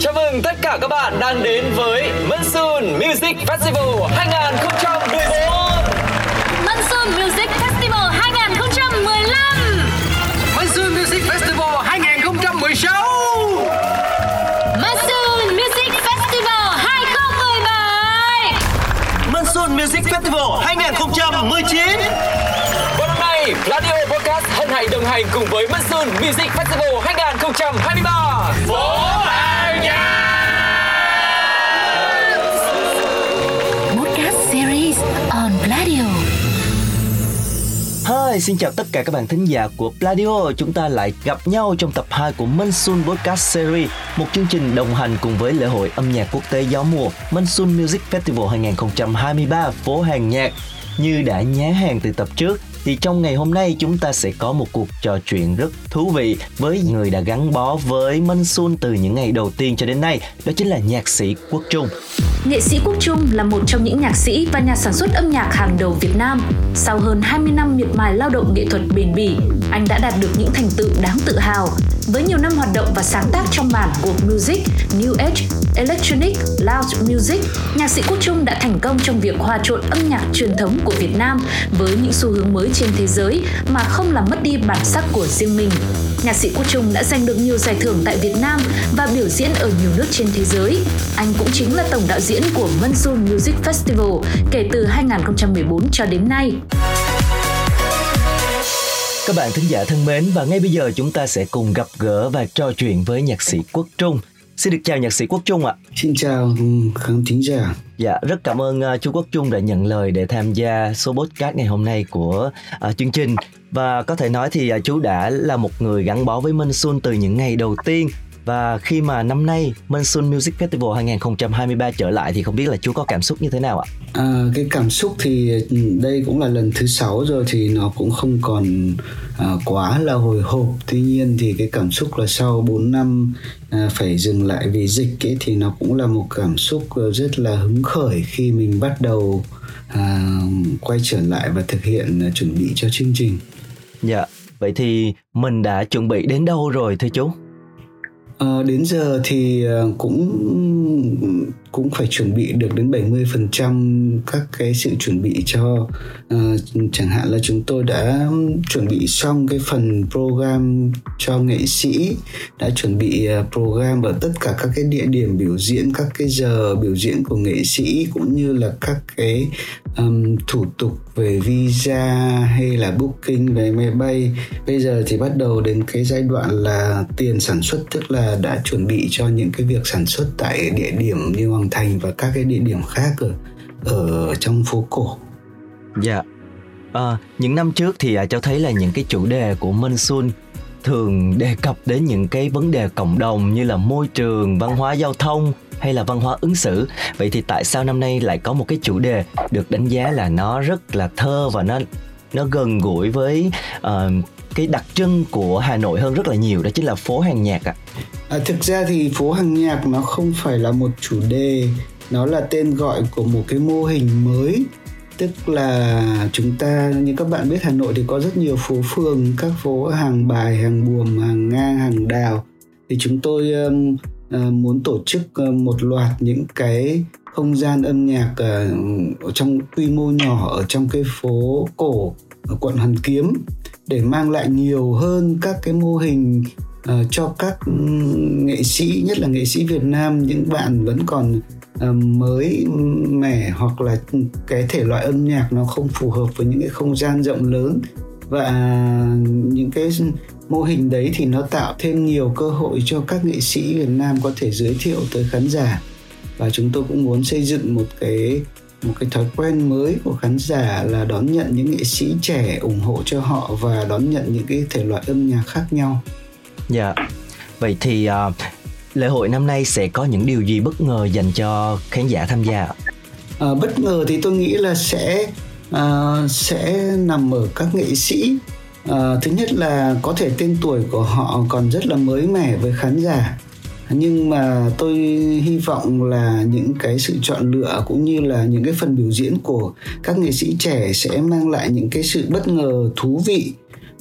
Chào mừng tất cả các bạn đang đến với Monsoon Music Festival 2014 Monsoon Music Festival 2015 Monsoon Music Festival 2016 Monsoon Music Festival 2017 Monsoon Music Festival 2019 Và năm nay, Radio Podcast hân hạnh đồng hành cùng với Monsoon Music Festival 2023 Phố ơi, xin chào tất cả các bạn thính giả của Pladio. Chúng ta lại gặp nhau trong tập 2 của Mansun Podcast Series Một chương trình đồng hành cùng với lễ hội âm nhạc quốc tế gió mùa Mansun Music Festival 2023 phố hàng nhạc. Như đã nhá hàng từ tập trước thì trong ngày hôm nay chúng ta sẽ có một cuộc trò chuyện rất thú vị với người đã gắn bó với Minh Xuân từ những ngày đầu tiên cho đến nay, đó chính là nhạc sĩ Quốc Trung. Nghệ sĩ Quốc Trung là một trong những nhạc sĩ và nhà sản xuất âm nhạc hàng đầu Việt Nam. Sau hơn 20 năm miệt mài lao động nghệ thuật bền bỉ, anh đã đạt được những thành tựu đáng tự hào. Với nhiều năm hoạt động và sáng tác trong mảng world music, new age, electronic, lounge music, nhạc sĩ Quốc Trung đã thành công trong việc hòa trộn âm nhạc truyền thống của Việt Nam với những xu hướng mới trên thế giới mà không làm mất đi bản sắc của riêng mình. Nhạc sĩ Quốc Trung đã giành được nhiều giải thưởng tại Việt Nam và biểu diễn ở nhiều nước trên thế giới. Anh cũng chính là tổng đạo diễn của Monsoon Music Festival kể từ 2014 cho đến nay. Các bạn thính giả thân mến và ngay bây giờ chúng ta sẽ cùng gặp gỡ và trò chuyện với nhạc sĩ Quốc Trung. Xin được chào nhạc sĩ Quốc Trung ạ. Xin chào ừ, khán thính giả. Dạ, rất cảm ơn uh, chú Quốc Trung đã nhận lời để tham gia số podcast ngày hôm nay của uh, chương trình. Và có thể nói thì uh, chú đã là một người gắn bó với Minh Xuân từ những ngày đầu tiên và khi mà năm nay Monsoon Music Festival 2023 trở lại thì không biết là chú có cảm xúc như thế nào ạ? À, cái cảm xúc thì ừ, đây cũng là lần thứ sáu rồi thì nó cũng không còn à, quá là hồi hộp. Tuy nhiên thì cái cảm xúc là sau 4 năm à, phải dừng lại vì dịch ấy thì nó cũng là một cảm xúc ờ, rất là hứng khởi khi mình bắt đầu à, quay trở lại và thực hiện à, chuẩn bị cho chương trình. Dạ, vậy thì mình đã chuẩn bị đến đâu rồi thưa chú? À, đến giờ thì ờ, cũng cũng phải chuẩn bị được đến 70% các cái sự chuẩn bị cho uh, chẳng hạn là chúng tôi đã chuẩn bị xong cái phần program cho nghệ sĩ đã chuẩn bị uh, program ở tất cả các cái địa điểm biểu diễn các cái giờ biểu diễn của nghệ sĩ cũng như là các cái um, thủ tục về visa hay là booking về máy bay. Bây giờ thì bắt đầu đến cái giai đoạn là tiền sản xuất tức là đã chuẩn bị cho những cái việc sản xuất tại địa điểm như Hoàng Thành và các cái địa điểm khác ở ở trong phố cổ. Dạ. À, những năm trước thì à, cho thấy là những cái chủ đề của Minh Xuân thường đề cập đến những cái vấn đề cộng đồng như là môi trường, văn hóa giao thông hay là văn hóa ứng xử. Vậy thì tại sao năm nay lại có một cái chủ đề được đánh giá là nó rất là thơ và nó nó gần gũi với uh, cái đặc trưng của Hà Nội hơn rất là nhiều đó chính là phố hàng nhạc ạ. À, À, thực ra thì phố hàng nhạc nó không phải là một chủ đề, nó là tên gọi của một cái mô hình mới. Tức là chúng ta như các bạn biết Hà Nội thì có rất nhiều phố phường các phố hàng bài hàng buồm hàng ngang hàng đào. Thì chúng tôi um, uh, muốn tổ chức uh, một loạt những cái không gian âm nhạc uh, ở trong quy mô nhỏ ở trong cái phố cổ ở quận Hoàn Kiếm để mang lại nhiều hơn các cái mô hình uh, cho các nghệ sĩ nhất là nghệ sĩ Việt Nam những bạn vẫn còn uh, mới mẻ hoặc là cái thể loại âm nhạc nó không phù hợp với những cái không gian rộng lớn và những cái mô hình đấy thì nó tạo thêm nhiều cơ hội cho các nghệ sĩ Việt Nam có thể giới thiệu tới khán giả và chúng tôi cũng muốn xây dựng một cái một cái thói quen mới của khán giả là đón nhận những nghệ sĩ trẻ ủng hộ cho họ và đón nhận những cái thể loại âm nhạc khác nhau. Dạ. Vậy thì uh, lễ hội năm nay sẽ có những điều gì bất ngờ dành cho khán giả tham gia? À, bất ngờ thì tôi nghĩ là sẽ uh, sẽ nằm ở các nghệ sĩ. Uh, thứ nhất là có thể tên tuổi của họ còn rất là mới mẻ với khán giả nhưng mà tôi hy vọng là những cái sự chọn lựa cũng như là những cái phần biểu diễn của các nghệ sĩ trẻ sẽ mang lại những cái sự bất ngờ thú vị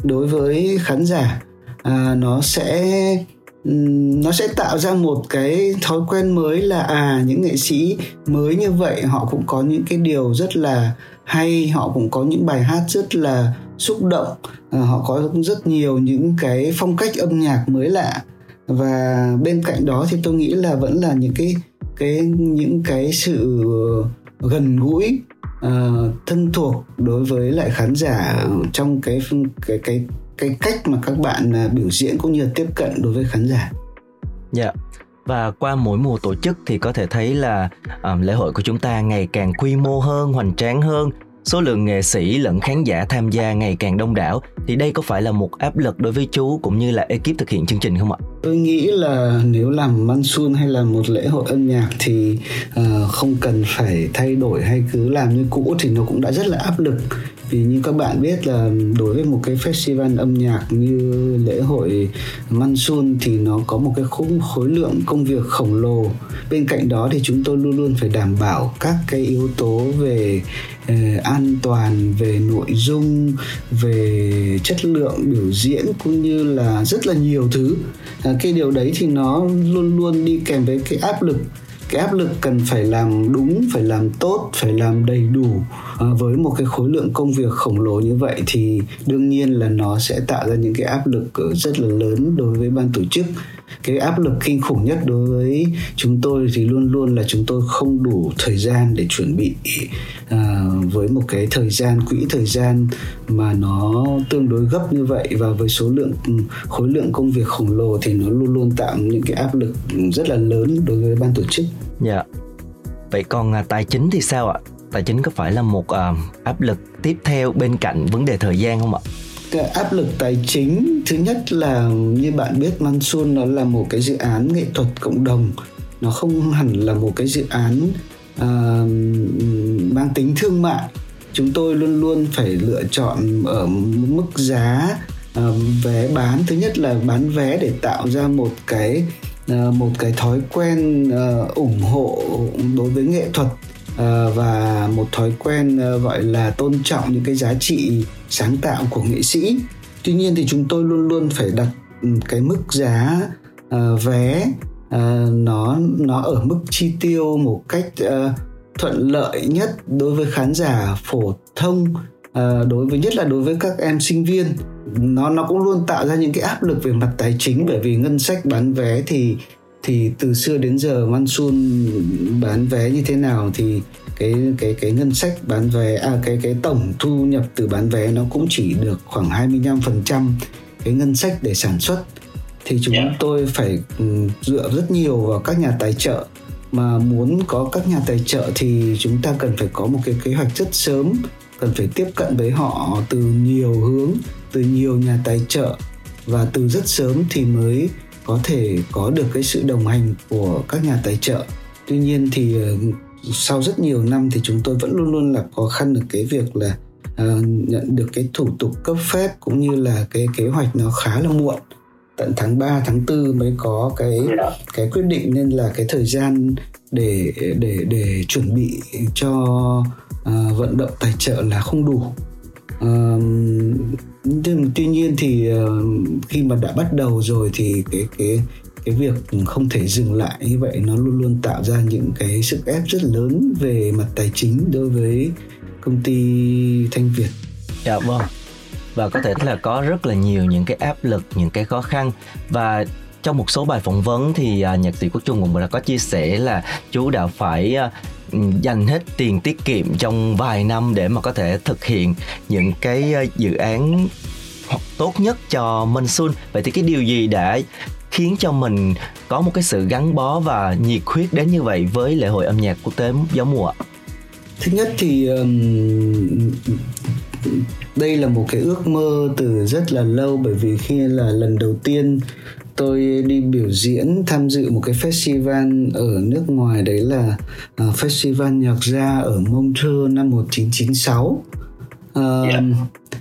đối với khán giả à, nó sẽ nó sẽ tạo ra một cái thói quen mới là à những nghệ sĩ mới như vậy họ cũng có những cái điều rất là hay họ cũng có những bài hát rất là xúc động à, họ có rất nhiều những cái phong cách âm nhạc mới lạ. Và bên cạnh đó thì tôi nghĩ là vẫn là những cái cái những cái sự gần gũi uh, thân thuộc đối với lại khán giả trong cái cái cái cái cách mà các bạn uh, biểu diễn cũng như là tiếp cận đối với khán giả. Dạ. Yeah. Và qua mỗi mùa tổ chức thì có thể thấy là um, lễ hội của chúng ta ngày càng quy mô hơn, hoành tráng hơn số lượng nghệ sĩ lẫn khán giả tham gia ngày càng đông đảo thì đây có phải là một áp lực đối với chú cũng như là ekip thực hiện chương trình không ạ? Tôi nghĩ là nếu làm monsoon hay là một lễ hội âm nhạc thì uh, không cần phải thay đổi hay cứ làm như cũ thì nó cũng đã rất là áp lực vì như các bạn biết là đối với một cái festival âm nhạc như lễ hội Mansun thì nó có một cái khung khối lượng công việc khổng lồ. Bên cạnh đó thì chúng tôi luôn luôn phải đảm bảo các cái yếu tố về uh, an toàn về nội dung về chất lượng biểu diễn cũng như là rất là nhiều thứ. À, cái điều đấy thì nó luôn luôn đi kèm với cái áp lực. Cái áp lực cần phải làm đúng phải làm tốt phải làm đầy đủ à, với một cái khối lượng công việc khổng lồ như vậy thì đương nhiên là nó sẽ tạo ra những cái áp lực ờ, rất là lớn đối với ban tổ chức cái áp lực kinh khủng nhất đối với chúng tôi thì luôn luôn là chúng tôi không đủ thời gian để chuẩn bị à, với một cái thời gian quỹ thời gian mà nó tương đối gấp như vậy và với số lượng ừ, khối lượng công việc khổng lồ thì nó luôn luôn tạo những cái áp lực rất là lớn đối với ban tổ chức. Dạ. Vậy còn à, tài chính thì sao ạ? Tài chính có phải là một uh, áp lực tiếp theo bên cạnh vấn đề thời gian không ạ? cái áp lực tài chính thứ nhất là như bạn biết Mansun nó là một cái dự án nghệ thuật cộng đồng. Nó không hẳn là một cái dự án uh, mang tính thương mại. Chúng tôi luôn luôn phải lựa chọn ở mức giá uh, vé bán. Thứ nhất là bán vé để tạo ra một cái uh, một cái thói quen uh, ủng hộ đối với nghệ thuật. Ờ, và một thói quen ờ, gọi là tôn trọng những cái giá trị sáng tạo của nghệ sĩ. Tuy nhiên thì chúng tôi luôn luôn phải đặt ừ, cái mức giá uh, vé uh, nó nó ở mức chi tiêu một cách uh, thuận lợi nhất đối với khán giả phổ thông uh, đối với nhất là đối với các em sinh viên. Nó nó cũng luôn tạo ra những cái áp lực về mặt tài chính bởi vì ngân sách bán vé thì thì từ xưa đến giờ Mansun bán vé như thế nào thì cái cái cái ngân sách bán vé à cái cái tổng thu nhập từ bán vé nó cũng chỉ được khoảng 25% cái ngân sách để sản xuất. Thì chúng yeah. tôi phải ừ, dựa rất nhiều vào các nhà tài trợ. Mà muốn có các nhà tài trợ thì chúng ta cần phải có một cái kế hoạch rất sớm cần phải tiếp cận với họ từ nhiều hướng từ nhiều nhà tài trợ. Và từ rất sớm thì mới có thể có được cái sự đồng hành của các nhà tài trợ. Tuy nhiên thì ờ, sau rất nhiều năm thì chúng tôi vẫn luôn luôn là khó khăn được cái việc là uh, nhận được cái thủ tục cấp phép cũng như là cái kế hoạch nó khá là muộn. Tận tháng 3 tháng 4 mới có cái cái quyết định nên là cái thời gian để để để chuẩn bị cho uh, vận động tài trợ là không đủ uh, tuy nhiên thì uh, khi mà đã bắt đầu rồi thì cái cái cái việc không thể dừng lại như vậy nó luôn luôn tạo ra những cái sức ép rất lớn về mặt tài chính đối với công ty Thanh Việt. Dạ vâng. Và có thể là có rất là nhiều những cái áp lực, những cái khó khăn và trong một số bài phỏng vấn thì uh, nhạc sĩ Quốc Trung cũng đã có chia sẻ là chú đã phải uh, dành hết tiền tiết kiệm trong vài năm để mà có thể thực hiện những cái uh, dự án tốt nhất cho Minh Xuân. Vậy thì cái điều gì đã khiến cho mình có một cái sự gắn bó và nhiệt huyết đến như vậy với lễ hội âm nhạc quốc tế gió mùa thứ nhất thì um, đây là một cái ước mơ từ rất là lâu bởi vì khi là lần đầu tiên tôi đi biểu diễn tham dự một cái festival ở nước ngoài đấy là uh, festival nhạc gia ở Montreux năm 1996 uh, yeah.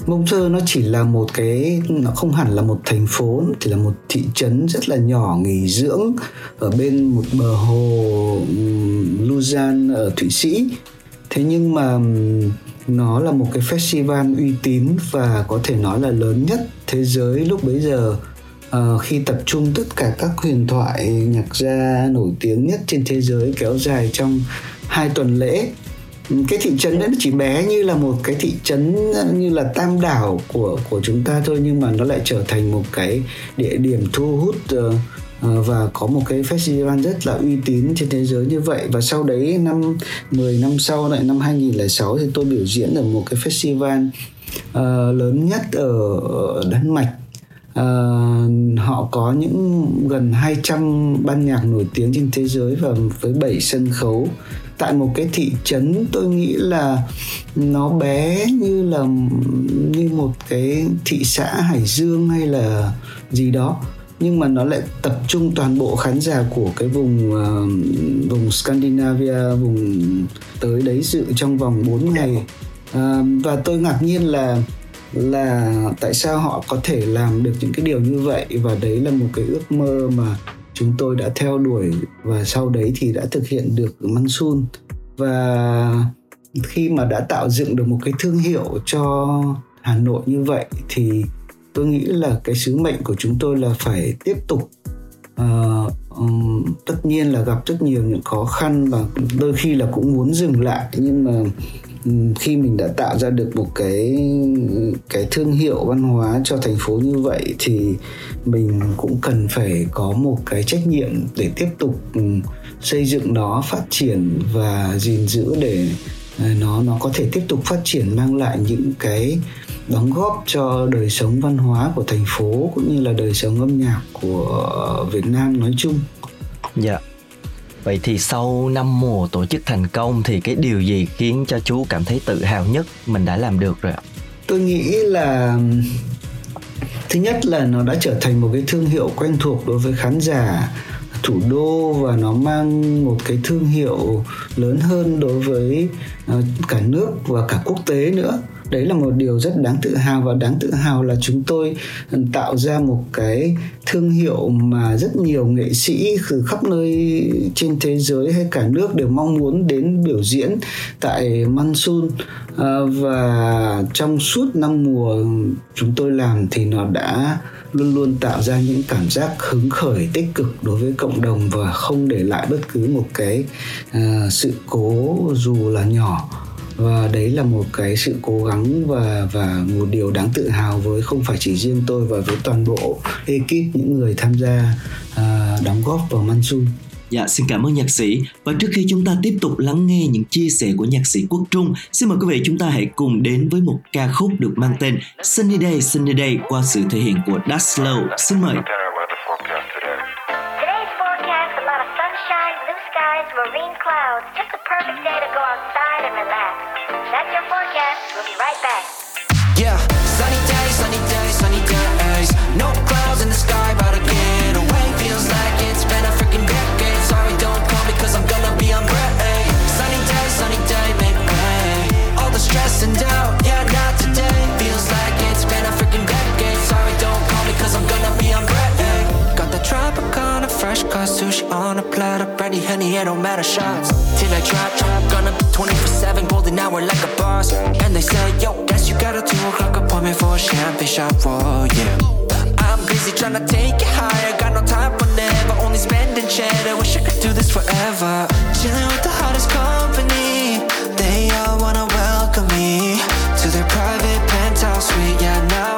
Mông Trơ nó chỉ là một cái nó không hẳn là một thành phố chỉ là một thị trấn rất là nhỏ nghỉ dưỡng ở bên một bờ hồ Luzan ở Thụy Sĩ. Thế nhưng mà nó là một cái festival uy tín và có thể nói là lớn nhất thế giới lúc bấy giờ uh, khi tập trung tất cả các huyền thoại nhạc gia nổi tiếng nhất trên thế giới kéo dài trong hai tuần lễ ừ, cái thị trấn đấy nó chỉ bé như là một cái thị trấn ờ, như là tam đảo của của chúng ta thôi nhưng mà nó lại trở thành một cái địa điểm thu hút uh, và có một cái festival rất là uy tín trên thế giới như vậy. Và sau đấy năm 10 năm sau lại năm 2006 thì tôi biểu diễn ở một cái festival uh, lớn nhất ở Đan Mạch uh, họ có những gần 200 ban nhạc nổi tiếng trên thế giới và với 7 sân khấu. Tại một cái thị trấn tôi nghĩ là nó bé như là như một cái thị xã Hải Dương hay là gì đó. Nhưng mà nó lại tập trung toàn bộ khán giả của cái vùng uh, vùng Scandinavia vùng tới đấy dự trong vòng 4 ngày. Uh, và tôi ngạc nhiên là là tại sao họ có thể làm được những cái điều như vậy? Và đấy là một cái ước mơ mà chúng tôi đã theo đuổi và sau đấy thì đã thực hiện được Mansun. Và khi mà đã tạo dựng được một cái thương hiệu cho Hà Nội như vậy thì tôi nghĩ là cái sứ mệnh của chúng tôi là phải tiếp tục uh, um, tất nhiên là gặp rất nhiều những khó khăn và đôi khi là cũng muốn dừng lại. Nhưng mà khi mình đã tạo ra được một cái cái thương hiệu văn hóa cho thành phố như vậy thì mình cũng cần phải có một cái trách nhiệm để tiếp tục ừ, xây dựng nó, phát triển và gìn giữ để à, nó nó có thể tiếp tục phát triển, mang lại những cái đóng góp cho đời sống văn hóa của thành phố cũng như là đời sống âm nhạc của Việt Nam nói chung. Dạ. Vậy thì sau năm mùa tổ chức thành công thì cái điều gì khiến cho chú cảm thấy tự hào nhất mình đã làm được rồi ạ? Tôi nghĩ là, thứ nhất là nó đã trở thành một cái thương hiệu quen thuộc đối với khán giả, thủ đô, và nó mang một cái thương hiệu lớn hơn đối với ờ, cả nước và cả quốc tế nữa đấy là một điều rất đáng tự hào và đáng tự hào là chúng tôi ừ, tạo ra một cái thương hiệu mà rất nhiều nghệ sĩ từ khắp nơi trên thế giới hay cả nước đều mong muốn đến biểu diễn tại Mansun. Ờ, và trong suốt năm mùa chúng tôi làm thì nó đã luôn luôn tạo ra những cảm giác hứng khởi tích cực đối với cộng đồng và không để lại bất cứ một cái uh, sự cố dù là nhỏ và đấy là một cái sự cố gắng và và một điều đáng tự hào với không phải chỉ riêng tôi và với toàn bộ ekip những người tham gia uh, đóng góp vào Mansun. Dạ, xin cảm ơn nhạc sĩ. Và trước khi chúng ta tiếp tục lắng nghe những chia sẻ của nhạc sĩ Quốc Trung, xin mời quý vị chúng ta hãy cùng đến với một ca khúc được mang tên Sunny Day, Sunny Day qua sự thể hiện của Daslow. Xin mời. Okay. Be. Yeah, sunny day, sunny day, sunny days. No clouds in the sky, about to get away. Feels like it's been a freaking decade. Sorry, don't call me, cause I'm gonna be on break. Sunny day, sunny day, make way. All the stress and doubt, yeah, not today. Feels like it's been a freaking decade. Sorry, don't call me, cause I'm gonna be on break. Got the Tropicana fresh cut sushi on a platter. Brandy, honey, it don't matter shots. Till I drop, drop. Gonna be 24 7, golden hour like a boss. And they say, yo, guess you got a 2 o'clock appointment for a champagne shot, whoa, yeah. I'm busy trying to take it higher. Got no time for never, only spending cheddar. Wish I could do this forever. Chilling with the hottest company. They all wanna welcome me to their private penthouse suite. Yeah, now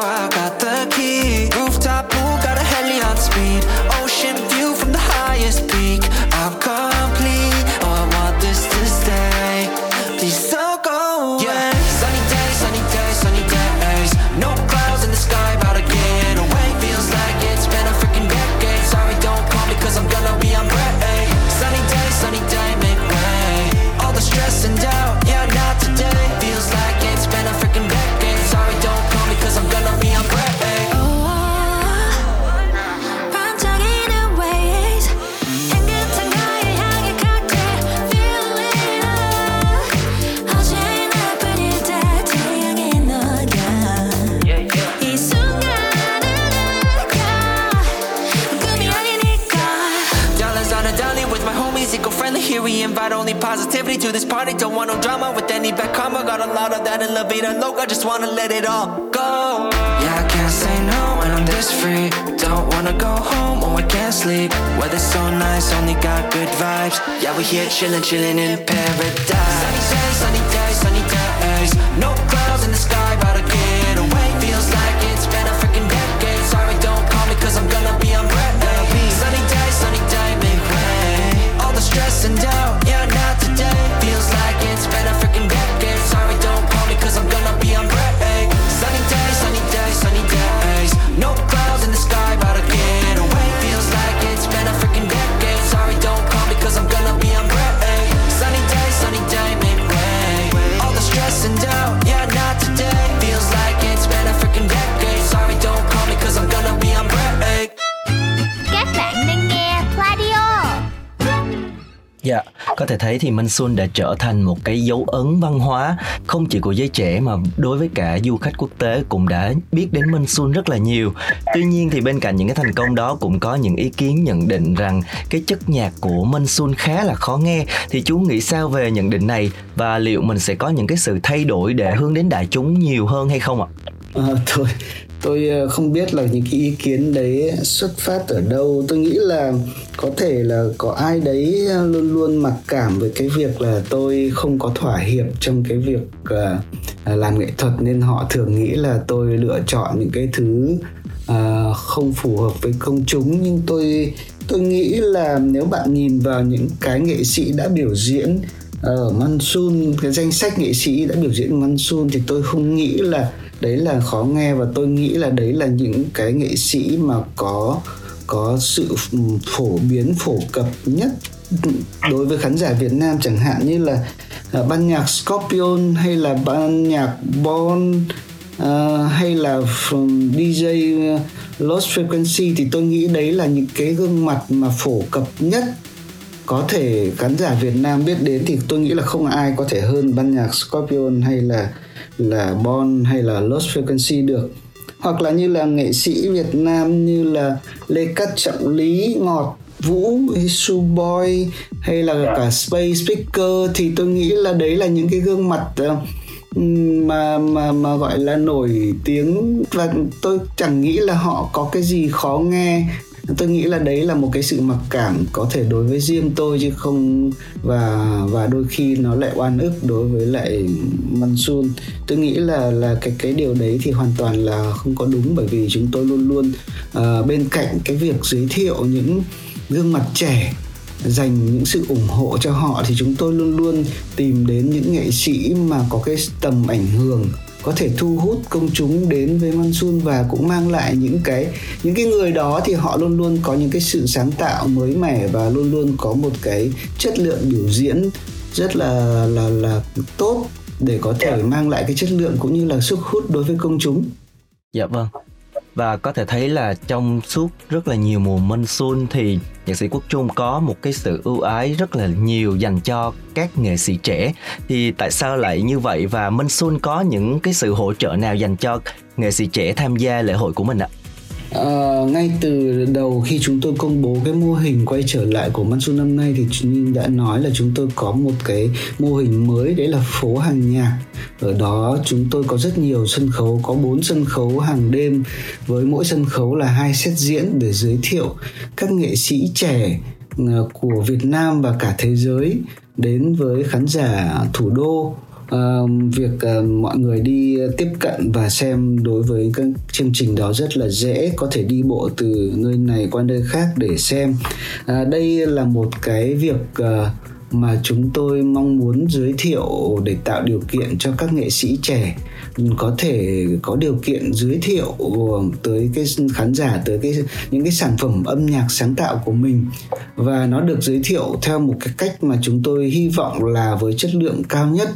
party. Don't want no drama with any back karma. Got a lot of that in La Vida Loca. Just wanna let it all go. Yeah, I can't say no when I'm this free. Don't don't wanna go home, oh I can't sleep. Weather's so nice, only got good vibes. Yeah, we here chillin', chillin' in paradise. Thì Minh Xuân đã trở thành một cái dấu ấn văn hóa không chỉ của giới trẻ mà đối với cả du khách quốc tế cũng đã biết đến Minh Xuân rất là nhiều. Tuy nhiên thì bên cạnh những cái thành công đó cũng có những ý kiến nhận định rằng cái chất nhạc của Minh Xuân khá là khó nghe. Thì chú nghĩ sao về nhận định này và liệu mình sẽ có những cái sự thay đổi để hướng đến đại chúng nhiều hơn hay không ạ? À, thôi tôi ờ, không biết là những cái ý kiến đấy xuất phát ở đâu. Tôi nghĩ là có thể là có ai đấy ờ, luôn luôn mặc cảm với cái việc là tôi không có thỏa hiệp trong cái việc ờ, làm nghệ thuật, nên họ thường nghĩ là tôi lựa chọn những cái thứ không phù hợp với công chúng. Nhưng tôi tôi nghĩ là nếu bạn nhìn vào những cái nghệ sĩ đã biểu diễn ở Mansun, cái danh sách nghệ sĩ đã biểu diễn Mansun, thì tôi không nghĩ là đấy là khó nghe và tôi nghĩ là đấy là những cái nghệ sĩ mà có có sự phổ biến phổ cập nhất đối với khán giả Việt Nam chẳng hạn như là à, ban nhạc Scorpion hay là ban nhạc Bon uh, à, hay là from DJ à, Lost Frequency thì tôi nghĩ đấy là những cái gương mặt mà phổ cập nhất có thể khán giả Việt Nam biết đến thì tôi nghĩ là không ai có thể hơn ban nhạc Scorpion hay là là Bon hay là Lost Frequency được. Hoặc là như là nghệ sĩ Việt Nam như là Lê Cát Trọng Lý Ngọt Vũ Su Boy hay là cả Space Speaker thì tôi nghĩ là đấy là những cái gương mặt ờ, mà mà mà gọi là nổi tiếng. Và tôi chẳng nghĩ là họ có cái gì khó nghe tôi nghĩ là đấy là một cái sự mặc cảm có thể đối với riêng tôi chứ không và và đôi khi nó lại oan ức đối với lại Mansun. Tôi nghĩ là là cái cái điều đấy thì hoàn toàn là không có đúng bởi vì chúng tôi luôn luôn uh, bên cạnh cái việc giới thiệu những gương mặt trẻ dành những sự ủng hộ cho họ thì chúng tôi luôn luôn tìm đến những nghệ sĩ mà có cái tầm ảnh hưởng có thể thu hút công chúng đến với Monsoon và cũng mang lại những cái những cái người đó thì họ luôn luôn có những cái sự sáng tạo mới mẻ và luôn luôn có một cái chất lượng biểu diễn rất là là là tốt để có thể mang lại cái chất lượng cũng như là sức hút đối với công chúng. Dạ vâng. Và có thể thấy là trong suốt rất là nhiều mùa Minh Xuân thì nhạc sĩ Quốc Trung có một cái sự ưu ái rất là nhiều dành cho các nghệ sĩ trẻ. Thì tại sao lại như vậy và Minh Xuân có những cái sự hỗ trợ nào dành cho nghệ sĩ trẻ tham gia lễ hội của mình ạ? Uh, ngay từ đầu khi chúng tôi công bố cái mô hình quay trở lại của Mansu năm nay thì chúng đã nói là chúng tôi có một cái mô hình mới đấy là phố hàng nhạc. Ở đó chúng tôi có rất nhiều sân khấu có 4 sân khấu hàng đêm với mỗi sân khấu là hai set diễn để giới thiệu các nghệ sĩ trẻ ờ, của Việt Nam và cả thế giới đến với khán giả thủ đô uh, việc uh, mọi người đi tiếp cận và xem đối với các chương trình đó rất là dễ có thể đi bộ từ nơi này qua nơi khác để xem. Uh, đây là một cái việc uh, mà chúng tôi mong muốn giới thiệu để tạo điều kiện cho các nghệ sĩ trẻ có thể có điều kiện giới thiệu tới cái khán giả tới cái những cái sản phẩm âm nhạc sáng tạo của mình. Và nó được giới thiệu theo một cái cách mà chúng tôi hy vọng là với chất lượng cao nhất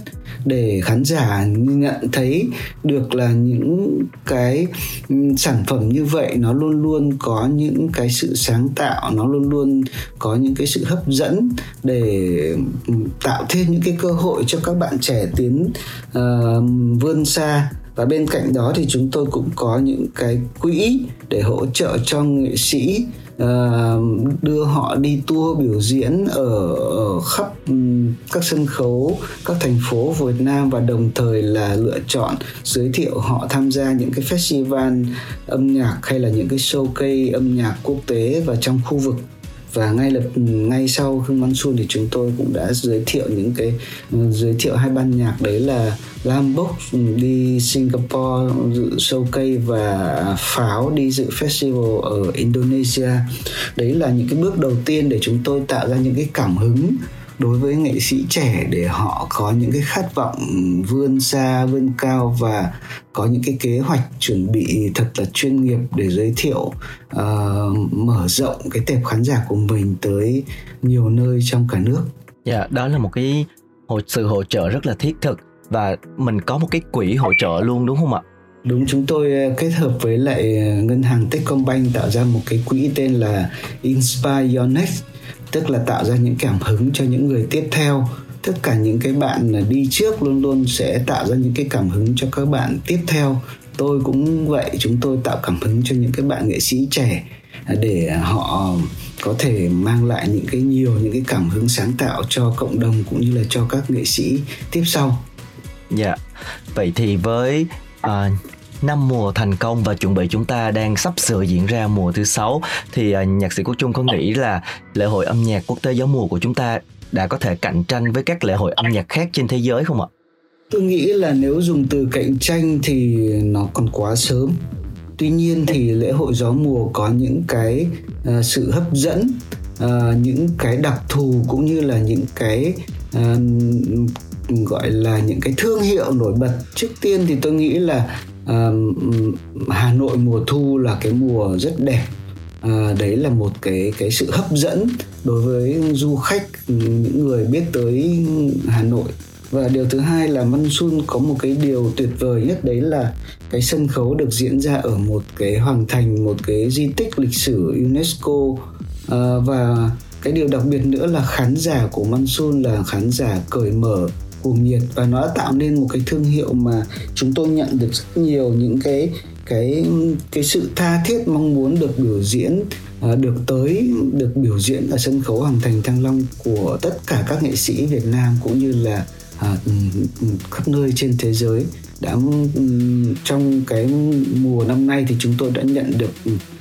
để khán giả nhận thấy được là những cái ừ, sản phẩm như vậy nó luôn luôn có những cái sự sáng tạo nó luôn luôn có những cái sự hấp dẫn để ừ, tạo thêm những cái cơ hội cho các bạn trẻ tiến uh, vươn xa. Và bên cạnh đó thì chúng tôi cũng có những cái quỹ để hỗ trợ cho nghệ sĩ Ờ, đưa họ đi tour biểu diễn ở, ở khắp ừ, các sân khấu các thành phố của Việt Nam và đồng thời là lựa chọn giới thiệu họ tham gia những cái festival âm nhạc hay là những cái showcase âm nhạc quốc tế và trong khu vực và ngay lập, ngay sau khương văn xuân thì chúng tôi cũng đã giới thiệu những cái ừ, giới thiệu hai ban nhạc đấy là Lambox đi Singapore, dự showcase và Pháo đi dự festival ở Indonesia. Đấy là những cái bước đầu tiên để chúng tôi tạo ra những cái cảm hứng đối với nghệ sĩ trẻ để họ có những cái khát vọng vươn xa vươn cao và có những cái kế hoạch chuẩn bị thật là chuyên nghiệp để giới thiệu uh, mở rộng cái tệp khán giả của mình tới nhiều nơi trong cả nước Dạ, đó là một cái sự hỗ trợ rất là thiết thực và mình có một cái quỹ hỗ trợ luôn đúng không ạ? Đúng chúng tôi ờ, kết hợp với lại ờ, ngân hàng Techcombank tạo ra một cái quỹ tên là Inspire Your Next tức là tạo ra những cảm hứng cho những người tiếp theo. Tất cả những cái bạn đi trước luôn luôn sẽ tạo ra những cái cảm hứng cho các bạn tiếp theo. Tôi cũng vậy chúng tôi tạo cảm hứng cho những cái bạn nghệ sĩ trẻ à, để họ có thể mang lại những cái nhiều những cái cảm hứng sáng tạo cho cộng đồng cũng như là cho các nghệ sĩ tiếp sau. Dạ. Vậy thì với uh, năm mùa thành công và chuẩn bị chúng ta đang sắp sửa diễn ra mùa thứ sáu thì à, nhạc sĩ Quốc Trung có nghĩ là lễ hội âm nhạc quốc tế gió mùa của chúng ta đã có thể cạnh tranh với các lễ hội âm nhạc khác trên thế giới không ạ? tôi nghĩ là nếu dùng từ cạnh tranh thì nó còn quá sớm tuy nhiên thì lễ hội gió mùa có những cái uh, sự hấp dẫn uh, những cái đặc thù cũng như là những cái uh, gọi là những cái thương hiệu nổi bật trước tiên thì tôi nghĩ là à, Hà Nội mùa thu là cái mùa rất đẹp. À, đấy là một cái cái sự hấp dẫn đối với du khách những người biết tới Hà Nội. Và điều thứ hai là Monsoon có một cái điều tuyệt vời nhất đấy là cái sân khấu được diễn ra ở một cái hoàng thành một cái di tích lịch sử UNESCO. À, và cái điều đặc biệt nữa là khán giả của Monsoon là khán giả cởi mở cuồng nhiệt và nó đã tạo nên một cái thương hiệu mà chúng tôi nhận được rất nhiều những cái cái cái sự tha thiết mong muốn được biểu diễn à, được tới được biểu diễn ở sân khấu Hoàng Thành Thăng Long của tất cả các nghệ sĩ Việt Nam cũng như là à, ừ, ừ, khắp nơi trên thế giới. Đã ừ, trong cái mùa năm nay thì chúng tôi đã nhận được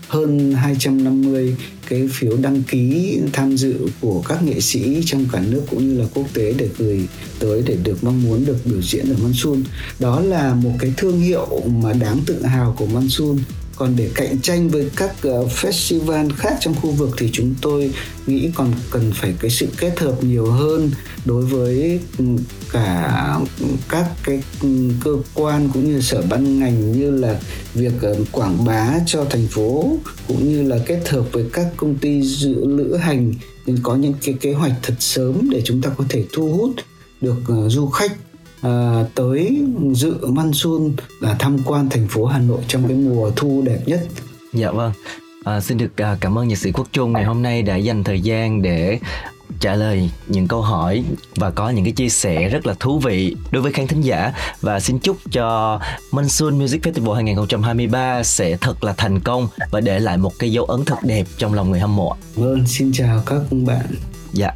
hơn 250 cái phiếu đăng ký tham dự của các nghệ sĩ trong cả nước cũng như là quốc tế để gửi tới để được mong muốn được biểu diễn ở Monsoon. Đó là một cái thương hiệu mà đáng tự hào của Monsoon. Còn để cạnh tranh với các ờ, festival khác trong khu vực thì chúng tôi nghĩ còn cần phải cái sự kết hợp nhiều hơn đối với ừ, cả các cái cơ quan cũng như sở ban ngành như là việc ờ, quảng bá cho thành phố cũng như là kết hợp với các công ty dự lữ hành nên có những cái kế hoạch thật sớm để chúng ta có thể thu hút được ờ, du khách à, tới dự Monsoon là tham quan thành phố Hà Nội trong cái mùa thu đẹp nhất Dạ vâng. À, xin được à, cảm ơn nhạc sĩ Quốc Trung ngày hôm nay đã dành thời gian để trả lời những câu hỏi và có những cái chia sẻ rất là thú vị đối với khán thính giả và xin chúc cho Monsoon Music Festival 2023 sẽ thật là thành công và để lại một cái dấu ấn thật đẹp trong lòng người hâm mộ. Vâng, xin chào các bạn Dạ.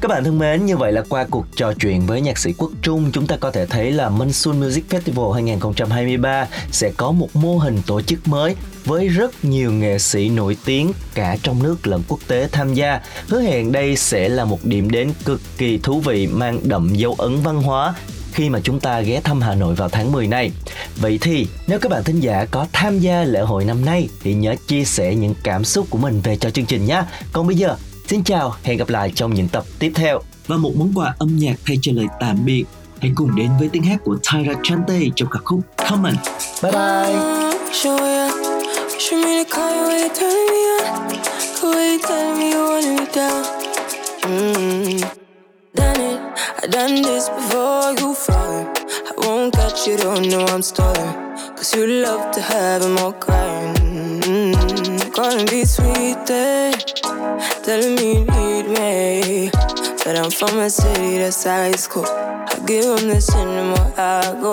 Các bạn thân mến, như vậy là qua cuộc trò chuyện với nhạc sĩ Quốc Trung, chúng ta có thể thấy là Monsoon Music Festival 2023 sẽ có một mô hình tổ chức mới với rất nhiều nghệ sĩ nổi tiếng cả trong nước lẫn quốc tế tham gia. Hứa hẹn đây sẽ là một điểm đến cực kỳ thú vị mang đậm dấu ấn văn hóa khi mà chúng ta ghé thăm Hà Nội vào tháng 10 này. Vậy thì nếu các bạn thính giả có tham gia lễ hội năm nay thì nhớ chia sẻ những cảm xúc của mình về cho chương trình nhé. Còn bây giờ, xin chào, hẹn gặp lại trong những tập tiếp theo. Và một món quà âm nhạc thay cho lời tạm biệt. Hãy cùng đến với tiếng hát của Tyra Chante trong ca khúc Comment. Bye bye. Show me the car when you turn me on. The way you tell me you want me down. Mm. Done it. I done this before you fall. I won't catch you, don't know I'm stalling. Cause you love to have them all crying. Calling me sweeter. Telling me you need me. But I'm from a city that's high school. I give them this anymore. I go.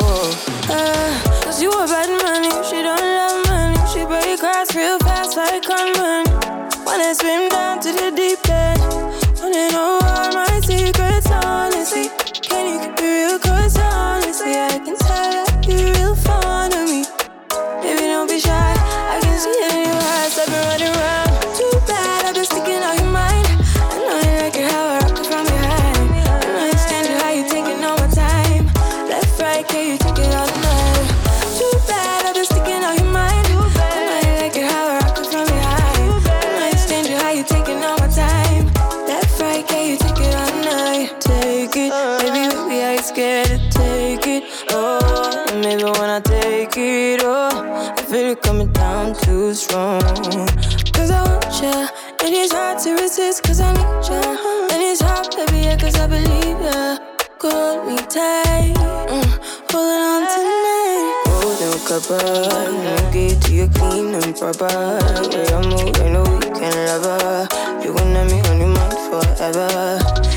Uh, Cause you a bad you she don't love money. She break hearts real fast like Conman. Wanna swim down to the deep end. Wanna know all my secrets, honestly. And maybe when I take it, oh, I feel it coming down too strong. Cause I want ya, and it's hard to resist, cause I need ya. And it's hard, baby, yeah, cause I believe ya. Hold me tight, mm, holding on tonight. Golden cover, and get to you clean and proper. Yeah, I'm moving, no weekend lover. You have me on your mind forever.